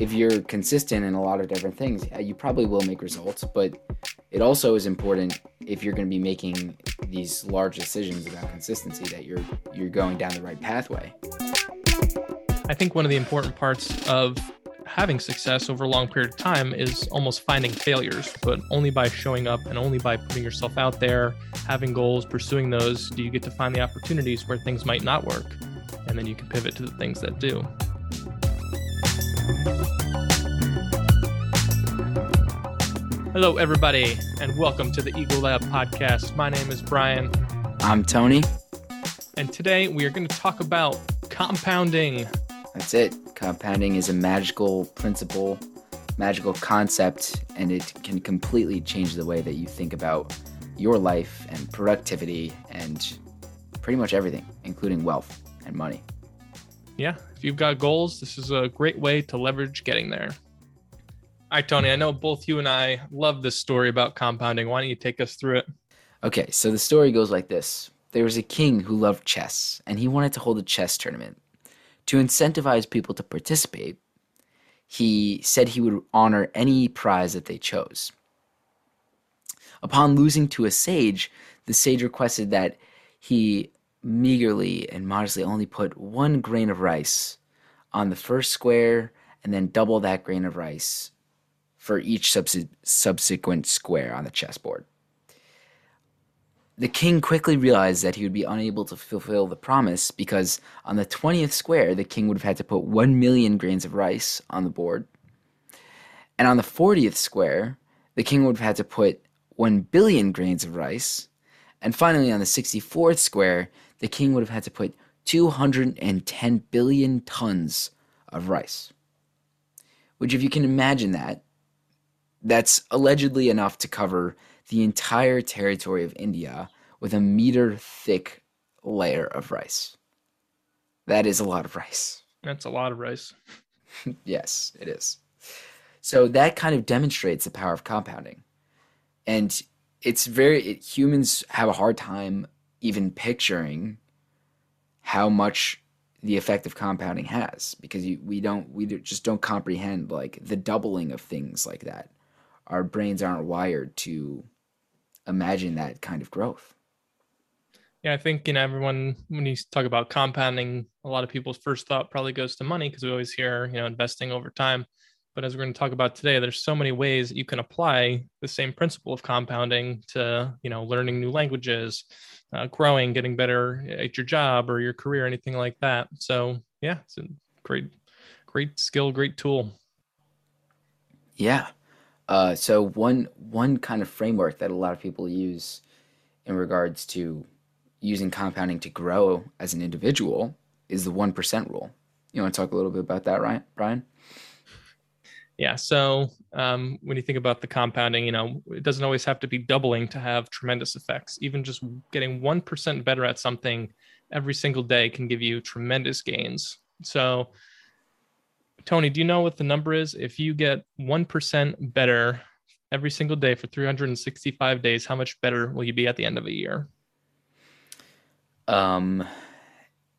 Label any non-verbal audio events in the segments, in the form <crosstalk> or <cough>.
if you're consistent in a lot of different things, you probably will make results. But it also is important if you're going to be making these large decisions about consistency that you're you're going down the right pathway. I think one of the important parts of having success over a long period of time is almost finding failures, but only by showing up and only by putting yourself out there, having goals, pursuing those, do you get to find the opportunities where things might not work. And then you can pivot to the things that do. Hello, everybody, and welcome to the Ego Lab podcast. My name is Brian. I'm Tony. And today we are going to talk about compounding. That's it. Compounding is a magical principle, magical concept, and it can completely change the way that you think about your life and productivity and pretty much everything, including wealth and money. Yeah, if you've got goals, this is a great way to leverage getting there. All right, Tony, I know both you and I love this story about compounding. Why don't you take us through it? Okay, so the story goes like this There was a king who loved chess, and he wanted to hold a chess tournament. To incentivize people to participate, he said he would honor any prize that they chose. Upon losing to a sage, the sage requested that he meagerly and modestly only put one grain of rice on the first square and then double that grain of rice for each subs- subsequent square on the chessboard. The king quickly realized that he would be unable to fulfill the promise because on the 20th square, the king would have had to put 1 million grains of rice on the board. And on the 40th square, the king would have had to put 1 billion grains of rice. And finally, on the 64th square, the king would have had to put 210 billion tons of rice. Which, if you can imagine that, that's allegedly enough to cover the entire territory of India with a meter thick layer of rice. That is a lot of rice. That's a lot of rice. <laughs> yes, it is. So that kind of demonstrates the power of compounding. And it's very, it, humans have a hard time even picturing how much the effect of compounding has because you, we don't, we just don't comprehend like the doubling of things like that. Our brains aren't wired to imagine that kind of growth. Yeah, I think you know everyone when you talk about compounding, a lot of people's first thought probably goes to money because we always hear you know investing over time. But as we're going to talk about today, there's so many ways that you can apply the same principle of compounding to you know learning new languages, uh, growing, getting better at your job or your career, anything like that. So yeah, it's a great, great skill, great tool. Yeah, uh, so one one kind of framework that a lot of people use in regards to using compounding to grow as an individual is the one percent rule. You want to talk a little bit about that, right, Brian? Yeah. So um, when you think about the compounding, you know, it doesn't always have to be doubling to have tremendous effects. Even just getting one percent better at something every single day can give you tremendous gains. So Tony, do you know what the number is? If you get 1% better every single day for 365 days, how much better will you be at the end of a year? Um,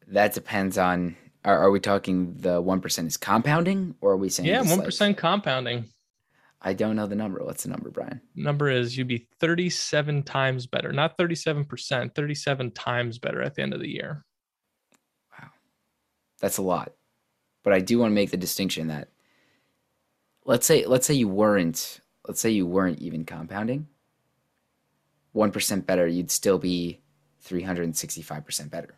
that depends on. Are, are we talking the one percent is compounding, or are we saying? Yeah, one percent like, compounding. I don't know the number. What's the number, Brian? Number is you'd be thirty-seven times better, not thirty-seven percent, thirty-seven times better at the end of the year. Wow, that's a lot. But I do want to make the distinction that let's say let's say you weren't let's say you weren't even compounding. 1% better, you'd still be 365% better.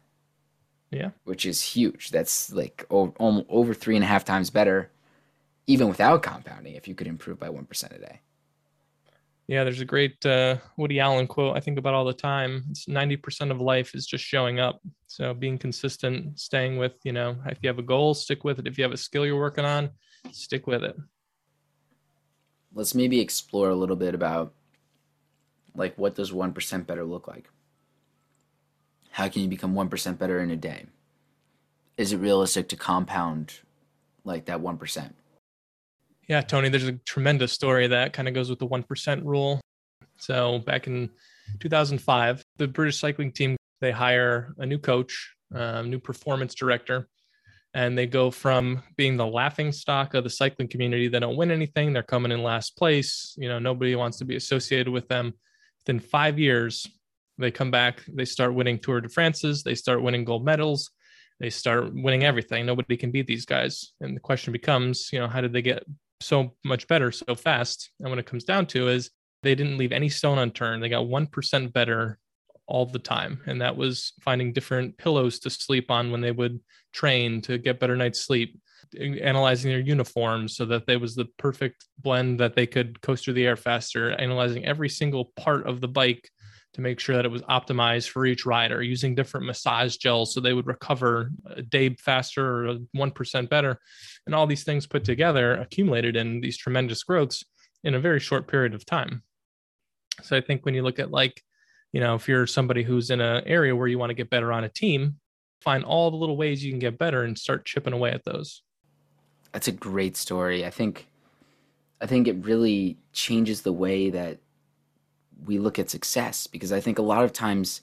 Yeah. Which is huge. That's like over, over three and a half times better, even without compounding, if you could improve by 1% a day. Yeah, there's a great uh, Woody Allen quote I think about all the time. It's 90% of life is just showing up. So being consistent, staying with, you know, if you have a goal, stick with it. If you have a skill you're working on, stick with it. Let's maybe explore a little bit about like what does 1% better look like? How can you become 1% better in a day? Is it realistic to compound like that 1%? Yeah, Tony, there's a tremendous story that kind of goes with the 1% rule. So back in 2005, the British cycling team, they hire a new coach, um, new performance director. and they go from being the laughing stock of the cycling community. They don't win anything. They're coming in last place. You know, nobody wants to be associated with them. Within five years, they come back. They start winning Tour de France's. They start winning gold medals. They start winning everything. Nobody can beat these guys. And the question becomes, you know, how did they get so much better so fast? And what it comes down to is they didn't leave any stone unturned. They got 1% better all the time. And that was finding different pillows to sleep on when they would train to get better night's sleep, analyzing their uniforms so that they was the perfect blend that they could coast through the air faster, analyzing every single part of the bike to make sure that it was optimized for each rider, using different massage gels so they would recover a day faster or 1% better. And all these things put together accumulated in these tremendous growths in a very short period of time. So I think when you look at like you know if you're somebody who's in an area where you want to get better on a team find all the little ways you can get better and start chipping away at those that's a great story i think i think it really changes the way that we look at success because i think a lot of times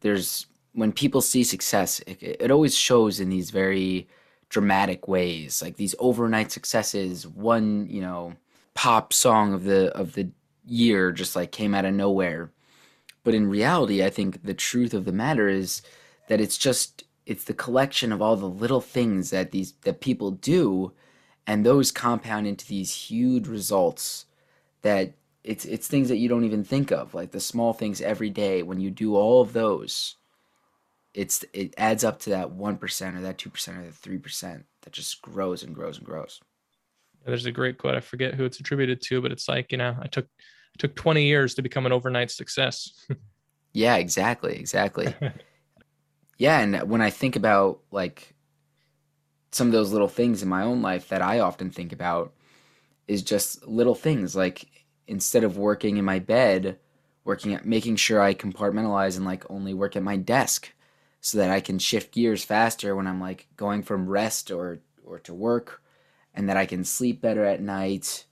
there's when people see success it, it always shows in these very dramatic ways like these overnight successes one you know pop song of the of the year just like came out of nowhere. But in reality, I think the truth of the matter is that it's just it's the collection of all the little things that these that people do and those compound into these huge results that it's it's things that you don't even think of like the small things every day when you do all of those it's it adds up to that 1% or that 2% or that 3% that just grows and grows and grows there's a great quote i forget who it's attributed to but it's like you know i took took 20 years to become an overnight success. <laughs> yeah, exactly, exactly. <laughs> yeah, and when I think about like some of those little things in my own life that I often think about is just little things like instead of working in my bed, working at making sure I compartmentalize and like only work at my desk so that I can shift gears faster when I'm like going from rest or or to work and that I can sleep better at night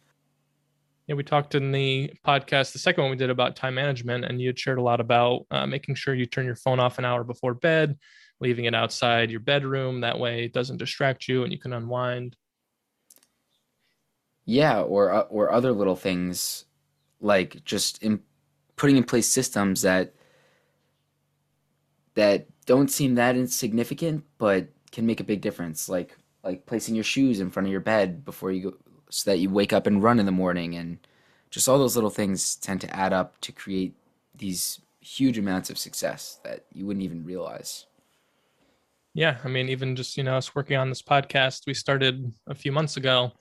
yeah, we talked in the podcast, the second one we did about time management, and you had shared a lot about uh, making sure you turn your phone off an hour before bed, leaving it outside your bedroom. That way, it doesn't distract you, and you can unwind. Yeah, or uh, or other little things, like just in putting in place systems that that don't seem that insignificant, but can make a big difference. Like like placing your shoes in front of your bed before you go so that you wake up and run in the morning and just all those little things tend to add up to create these huge amounts of success that you wouldn't even realize. Yeah, I mean, even just you know, us working on this podcast, we started a few months ago,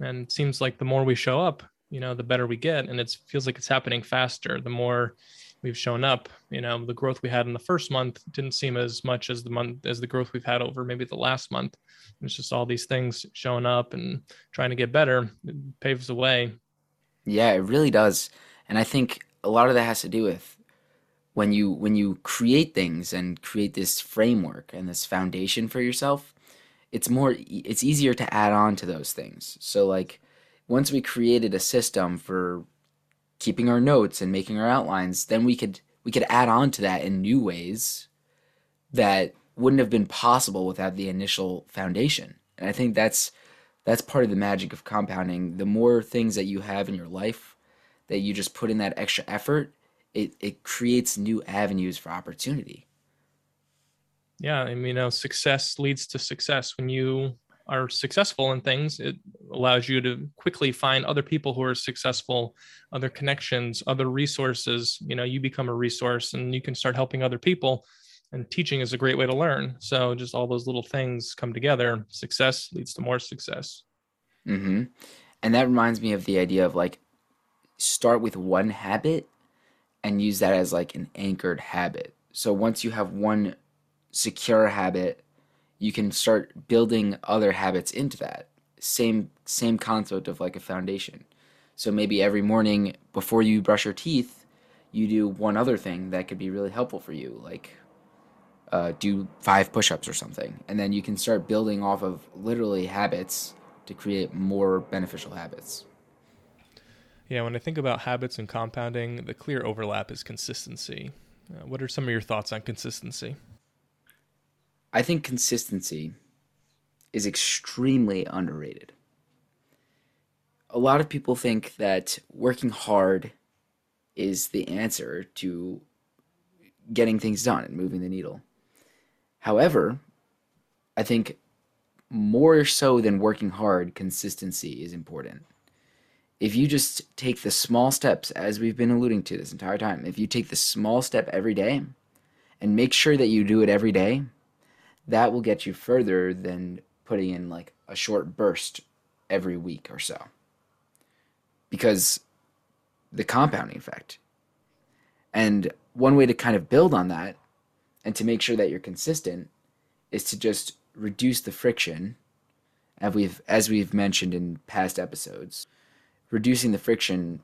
and seems like the more we show up, you know, the better we get, and it feels like it's happening faster. The more we've shown up, you know, the growth we had in the first month didn't seem as much as the month as the growth we've had over maybe the last month. It's just all these things showing up and trying to get better. It paves the way. Yeah, it really does. And I think a lot of that has to do with when you when you create things and create this framework and this foundation for yourself, it's more it's easier to add on to those things. So like once we created a system for keeping our notes and making our outlines, then we could we could add on to that in new ways that wouldn't have been possible without the initial foundation. And I think that's that's part of the magic of compounding. The more things that you have in your life that you just put in that extra effort, it, it creates new avenues for opportunity. Yeah, I mean, you know, success leads to success. When you are successful in things, it allows you to quickly find other people who are successful, other connections, other resources. You know, you become a resource and you can start helping other people and teaching is a great way to learn so just all those little things come together success leads to more success mm-hmm. and that reminds me of the idea of like start with one habit and use that as like an anchored habit so once you have one secure habit you can start building other habits into that. Same same concept of like a foundation. So maybe every morning before you brush your teeth you do one other thing that could be really helpful for you like uh, do five push-ups or something. And then you can start building off of literally habits to create more beneficial habits. Yeah when i think about habits and compounding the clear overlap is consistency. Uh, what are some of your thoughts on consistency i think consistency is extremely underrated. A lot of people think that working hard is the answer to getting things done and moving the needle. However, I think more so than working hard, consistency is important. If you just take the small steps, as we've been alluding to this entire time, if you take the small step every day and make sure that you do it every day, that will get you further than putting in like a short burst every week or so. Because the compounding effect. And one way to kind of build on that and to make sure that you're consistent is to just reduce the friction as we've as we've mentioned in past episodes reducing the friction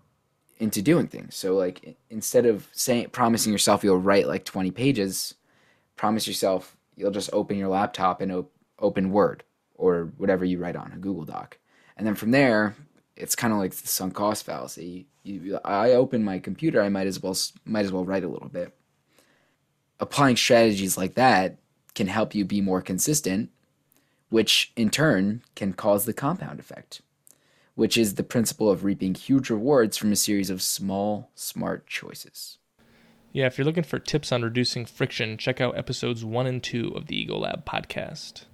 into doing things so like instead of saying promising yourself you'll write like 20 pages promise yourself you'll just open your laptop and op- open word or whatever you write on a google doc. And then from there it's kind of like the sunk cost fallacy. You, i open my computer i might as well might as well write a little bit. Applying strategies like that can help you be more consistent, which in turn can cause the compound effect, which is the principle of reaping huge rewards from a series of small, smart choices. Yeah, if you're looking for tips on reducing friction, check out episodes one and two of the Ego Lab podcast.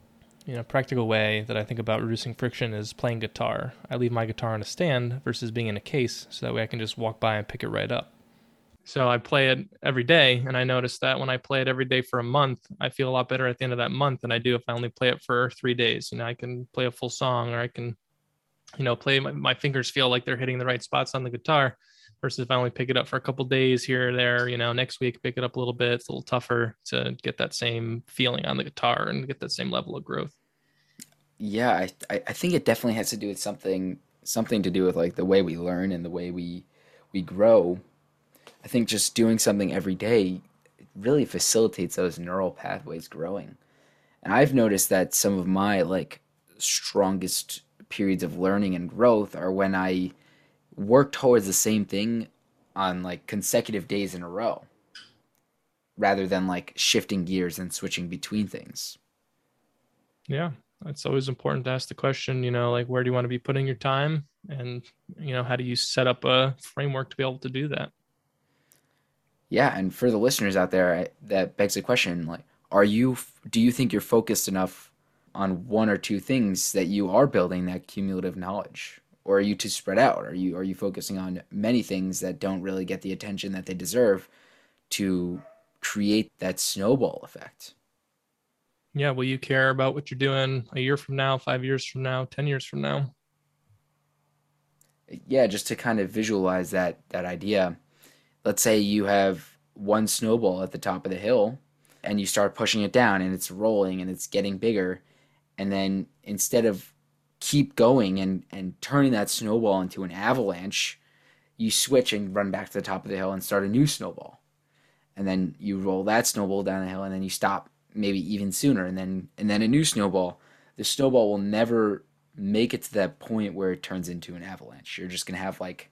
You know, a practical way that I think about reducing friction is playing guitar. I leave my guitar on a stand versus being in a case, so that way I can just walk by and pick it right up. So I play it every day. And I noticed that when I play it every day for a month, I feel a lot better at the end of that month than I do if I only play it for three days. You know, I can play a full song or I can, you know, play my, my fingers feel like they're hitting the right spots on the guitar versus if I only pick it up for a couple days here or there, you know, next week pick it up a little bit. It's a little tougher to get that same feeling on the guitar and get that same level of growth. Yeah, I I think it definitely has to do with something something to do with like the way we learn and the way we we grow I think just doing something every day really facilitates those neural pathways growing. And I've noticed that some of my like strongest periods of learning and growth are when I work towards the same thing on like consecutive days in a row rather than like shifting gears and switching between things. Yeah, it's always important to ask the question, you know, like where do you want to be putting your time and you know, how do you set up a framework to be able to do that? yeah, and for the listeners out there, that begs the question: like, are you? Do you think you're focused enough on one or two things that you are building that cumulative knowledge, or are you too spread out? Are you are you focusing on many things that don't really get the attention that they deserve to create that snowball effect? Yeah, will you care about what you're doing a year from now, five years from now, ten years from now? Yeah, just to kind of visualize that that idea let's say you have one snowball at the top of the hill and you start pushing it down and it's rolling and it's getting bigger and then instead of keep going and and turning that snowball into an avalanche you switch and run back to the top of the hill and start a new snowball. And then you roll that snowball down the hill and then you stop maybe even sooner. And then and then a new snowball the snowball will never make it to that point where it turns into an avalanche. You're just going to have like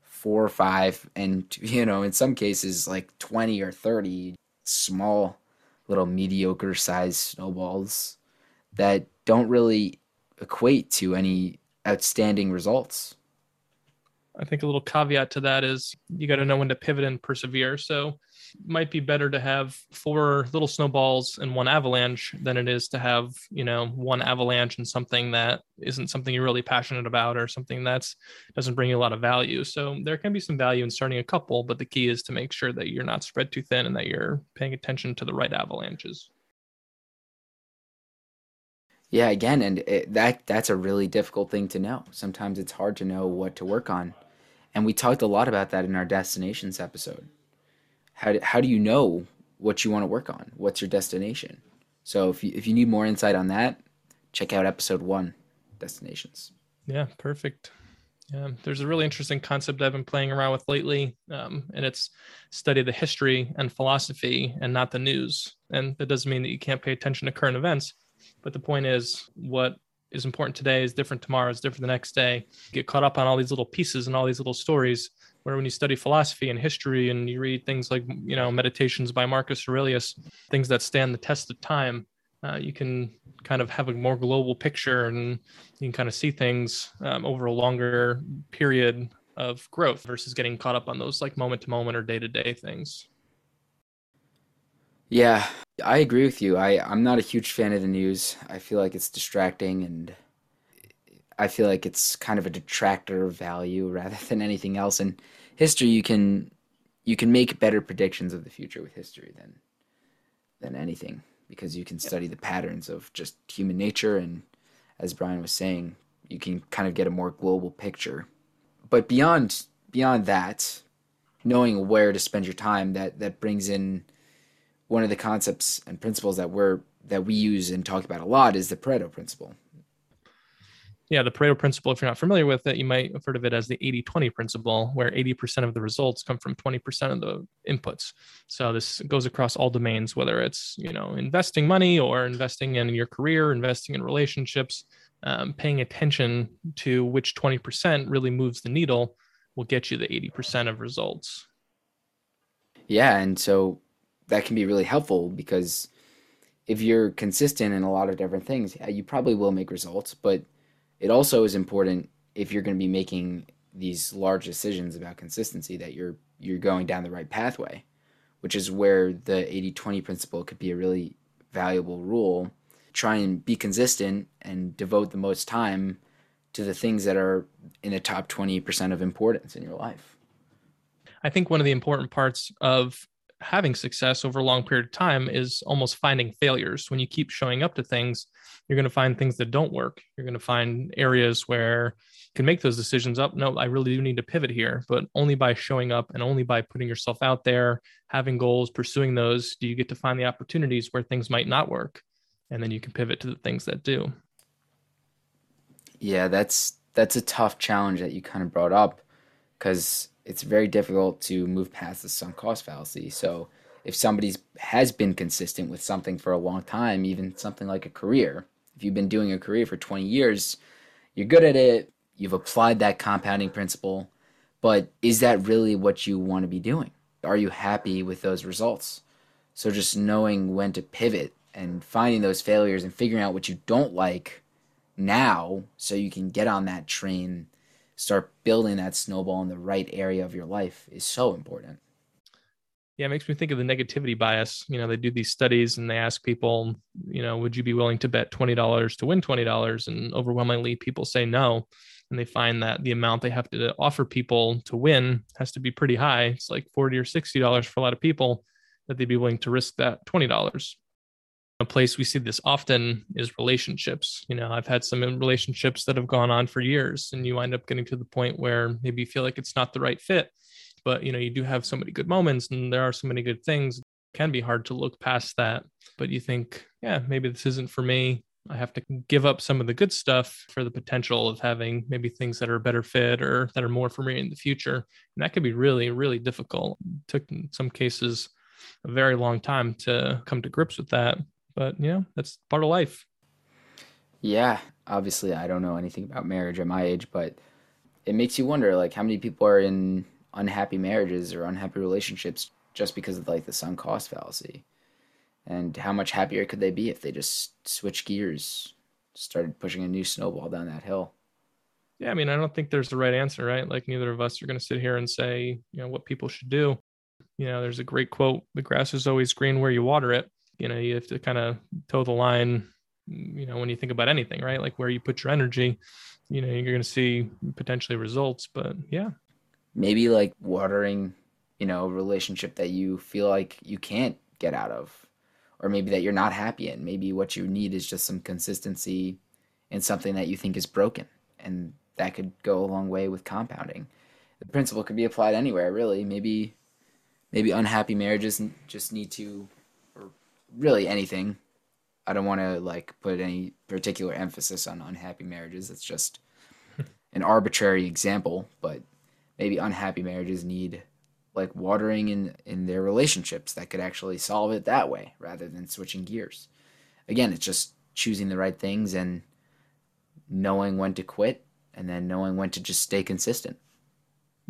four or five, and <laughs> you know, in some cases, like 20 or 30 small, little mediocre sized snowballs that don't really equate to any outstanding results. I think a little caveat to that is you got to know when to pivot and persevere. So might be better to have four little snowballs and one avalanche than it is to have you know one avalanche and something that isn't something you're really passionate about or something that's doesn't bring you a lot of value so there can be some value in starting a couple but the key is to make sure that you're not spread too thin and that you're paying attention to the right avalanches yeah again and it, that that's a really difficult thing to know sometimes it's hard to know what to work on and we talked a lot about that in our destinations episode how do, how do you know what you want to work on? What's your destination? So if you, if you need more insight on that, check out episode one, destinations. Yeah, perfect. Yeah, there's a really interesting concept I've been playing around with lately, um, and it's study the history and philosophy and not the news. And that doesn't mean that you can't pay attention to current events, but the point is what is important today is different tomorrow, is different the next day. Get caught up on all these little pieces and all these little stories where when you study philosophy and history and you read things like you know meditations by marcus aurelius things that stand the test of time uh, you can kind of have a more global picture and you can kind of see things um, over a longer period of growth versus getting caught up on those like moment to moment or day to day things. Yeah, I agree with you. I, I'm not a huge fan of the news. I feel like it's distracting and I feel like it's kind of a detractor of value <laughs> rather than anything else. And history, you can you can make better predictions of the future with history than than anything because you can study the patterns of just human nature and as Brian was saying, you can kind of get a more global picture. But beyond beyond that, knowing where to spend your time that that brings in one of the concepts and principles that we're that we use and talk about a lot is the Pareto principle. Yeah, the Pareto principle, if you're not familiar with it, you might have heard of it as the 80 20 principle, where 80% of the results come from 20% of the inputs. So this goes across all domains, whether it's, you know, investing money or investing in your career, investing in relationships, um, paying attention to which 20% really moves the needle will get you the 80% of results. Yeah. And so that can be really helpful because if you're consistent in a lot of different things, you probably will make results. But it also is important if you're going to be making these large decisions about consistency that you're you're going down the right pathway, which is where the 80-20 principle could be a really valuable rule. Try and be consistent and devote the most time to the things that are in the top 20% of importance in your life. I think one of the important parts of having success over a long period of time is almost finding failures. When you keep showing up to things, you're going to find things that don't work. You're going to find areas where you can make those decisions up. No, I really do need to pivot here, but only by showing up and only by putting yourself out there, having goals, pursuing those, do you get to find the opportunities where things might not work. And then you can pivot to the things that do. Yeah, that's that's a tough challenge that you kind of brought up because it's very difficult to move past the sunk cost fallacy. So if somebody's has been consistent with something for a long time, even something like a career, if you've been doing a career for 20 years, you're good at it, you've applied that compounding principle, but is that really what you want to be doing? Are you happy with those results? So just knowing when to pivot and finding those failures and figuring out what you don't like now so you can get on that train start building that snowball in the right area of your life is so important. Yeah, it makes me think of the negativity bias. You know, they do these studies and they ask people, you know, would you be willing to bet $20 to win $20? And overwhelmingly, people say no. And they find that the amount they have to offer people to win has to be pretty high. It's like 40 or $60 for a lot of people that they'd be willing to risk that $20 a place we see this often is relationships. You know, I've had some relationships that have gone on for years, and you wind up getting to the point where maybe you feel like it's not the right fit, but you know, you do have so many good moments, and there are so many good things. It can be hard to look past that, but you think, yeah, maybe this isn't for me. I have to give up some of the good stuff for the potential of having maybe things that are better fit or that are more for me in the future. And that could be really, really difficult. It took in some cases a very long time to come to grips with that but you know that's part of life. Yeah obviously i don't know anything about marriage at my age but it makes you wonder like how many people are in unhappy marriages or unhappy relationships just because of like the sunk cost fallacy? And how much happier could they be if they just switched gears started pushing a new snowball down that hill? Yeah i mean i don't think there's the right answer right? Like neither of us are going to sit here and say you know what people should do. You know there's a great quote the grass is always green where you water it you know you have to kind of toe the line you know when you think about anything right? Like where you put your energy you know you're going to see potentially results but yeah. Maybe like watering you know a relationship that you feel like you can't get out of or maybe that you're not happy in. Maybe what you need is just some consistency in something that you think is broken and that could go a long way with compounding. The principle could be applied anywhere really. Maybe maybe unhappy marriages just need to really anything. I don't want to like put any particular emphasis on unhappy marriages. It's just <laughs> an arbitrary example, but maybe unhappy marriages need like watering in in their relationships that could actually solve it that way rather than switching gears. Again, it's just choosing the right things and knowing when to quit and then knowing when to just stay consistent.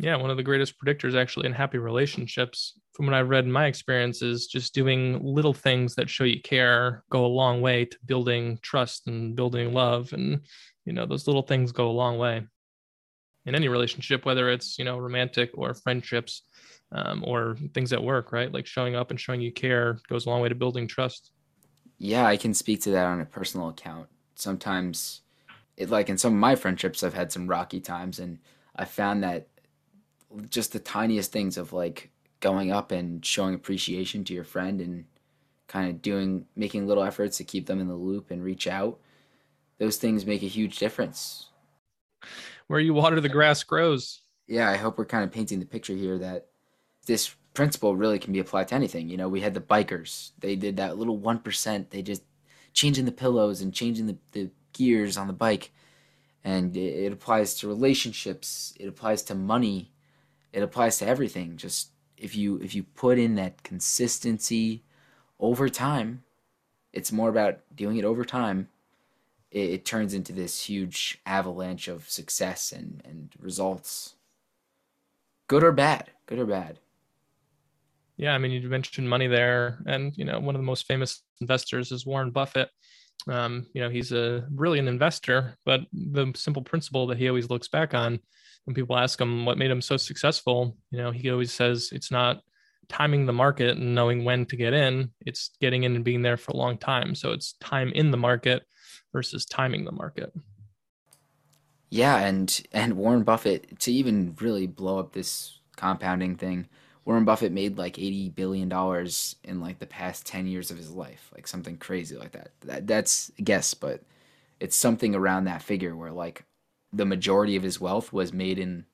Yeah, one of the greatest predictors actually in happy relationships, from what I've read in my experience, is just doing little things that show you care go a long way to building trust and building love. And, you know, those little things go a long way in any relationship, whether it's, you know, romantic or friendships um, or things at work, right? Like showing up and showing you care goes a long way to building trust. Yeah, I can speak to that on a personal account. Sometimes, it like in some of my friendships, I've had some rocky times, and I found that just the tiniest things of like going up and showing appreciation to your friend and kind of doing making little efforts to keep them in the loop and reach out those things make a huge difference. Where you water the grass grows. Yeah i hope we're kind of painting the picture here that this principle really can be applied to anything. You know we had the bikers. They did that little 1% they just changing the pillows and changing the, the gears on the bike. And it, it applies to relationships. It applies to money it applies to everything. Just if you if you put in that consistency over time, it's more about doing it over time. It, it turns into this huge avalanche of success and and results. Good or bad, good or bad. Yeah, I mean, you mentioned money there, and you know, one of the most famous investors is Warren Buffett. Um, you know, he's a brilliant investor, but the simple principle that he always looks back on when people ask him what made him so successful, you know, he always says it's not timing the market and knowing when to get in, it's getting in and being there for a long time. So it's time in the market versus timing the market. Yeah, and and Warren Buffett to even really blow up this compounding thing, Warren Buffett made like 80 billion dollars in like the past 10 years of his life, like something crazy like that. that that's a guess, but it's something around that figure where like the majority of his wealth was made in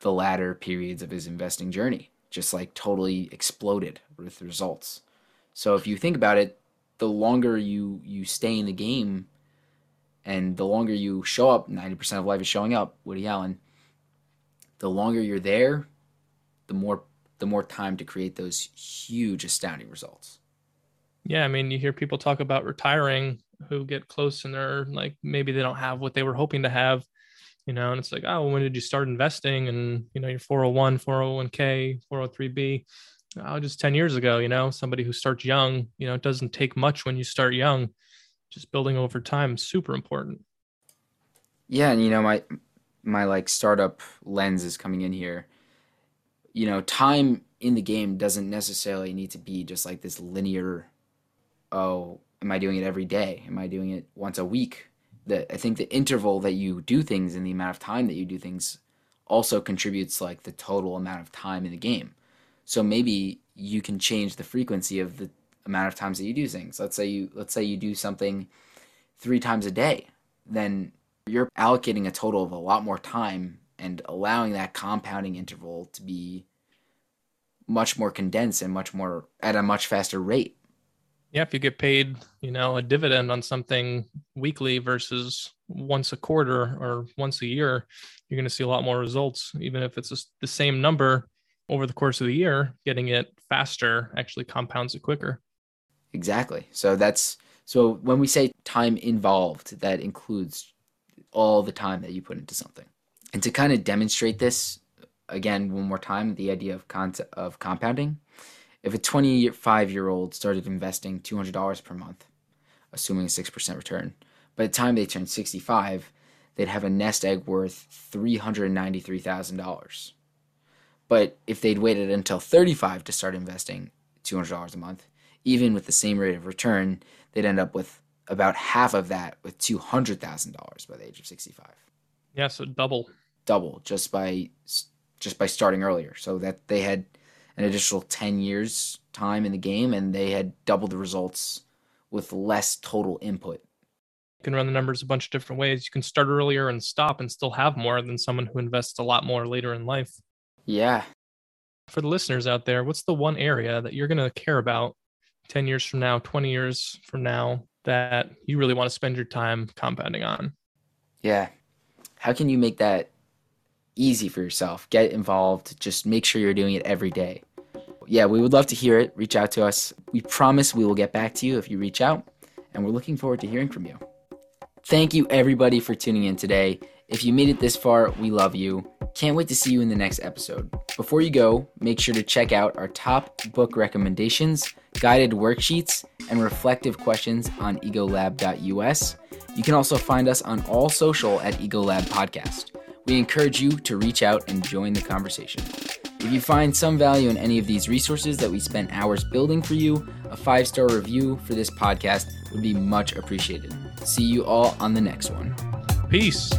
the latter periods of his investing journey, just like totally exploded with results. So if you think about it, the longer you you stay in the game and the longer you show up, 90% of life is showing up, Woody Allen, the longer you're there, the more the more time to create those huge astounding results. Yeah, I mean, you hear people talk about retiring who get close and they're like maybe they don't have what they were hoping to have you know, and it's like, oh, when did you start investing? And, you know, your 401, 401k, 403b, oh, just 10 years ago, you know, somebody who starts young, you know, it doesn't take much when you start young, just building over time, super important. Yeah. And, you know, my, my like startup lens is coming in here. You know, time in the game doesn't necessarily need to be just like this linear, oh, am I doing it every day? Am I doing it once a week? I think the interval that you do things and the amount of time that you do things also contributes like the total amount of time in the game. So maybe you can change the frequency of the amount of times that you do things. Let's say you let's say you do something 3 times a day. Then you're allocating a total of a lot more time and allowing that compounding interval to be much more condensed and much more at a much faster rate yeah, if you get paid, you know, a dividend on something weekly versus once a quarter or once a year, you're going to see a lot more results. Even if it's the same number over the course of the year, getting it faster actually compounds it quicker. Exactly. So that's so when we say time involved, that includes all the time that you put into something. And to kind of demonstrate this again one more time, the idea of concept of compounding if a 25 year old started investing $200 per month, assuming a 6% return, by the time they turned 65, they'd have a nest egg worth $393,000. But if they'd waited until 35 to start investing $200 a month, even with the same rate of return, they'd end up with about half of that with $200,000 by the age of 65. Yeah, so double. Double just by just by starting earlier. So that they had an additional 10 years time in the game and they had doubled the results with less total input. You can run the numbers a bunch of different ways. You can start earlier and stop and still have more than someone who invests a lot more later in life. Yeah. For the listeners out there, what's the one area that you're going to care about 10 years from now, 20 years from now that you really want to spend your time compounding on? Yeah. How can you make that easy for yourself? Get involved. Just make sure you're doing it every day yeah, we would love to hear it. Reach out to us. We promise we will get back to you if you reach out, and we're looking forward to hearing from you. Thank you, everybody, for tuning in today. If you made it this far, we love you. Can't wait to see you in the next episode. Before you go, make sure to check out our top book recommendations, guided worksheets, and reflective questions on egolab.us. You can also find us on all social at EgoLab Podcast. We encourage you to reach out and join the conversation. If you find some value in any of these resources that we spent hours building for you, a five star review for this podcast would be much appreciated. See you all on the next one. Peace.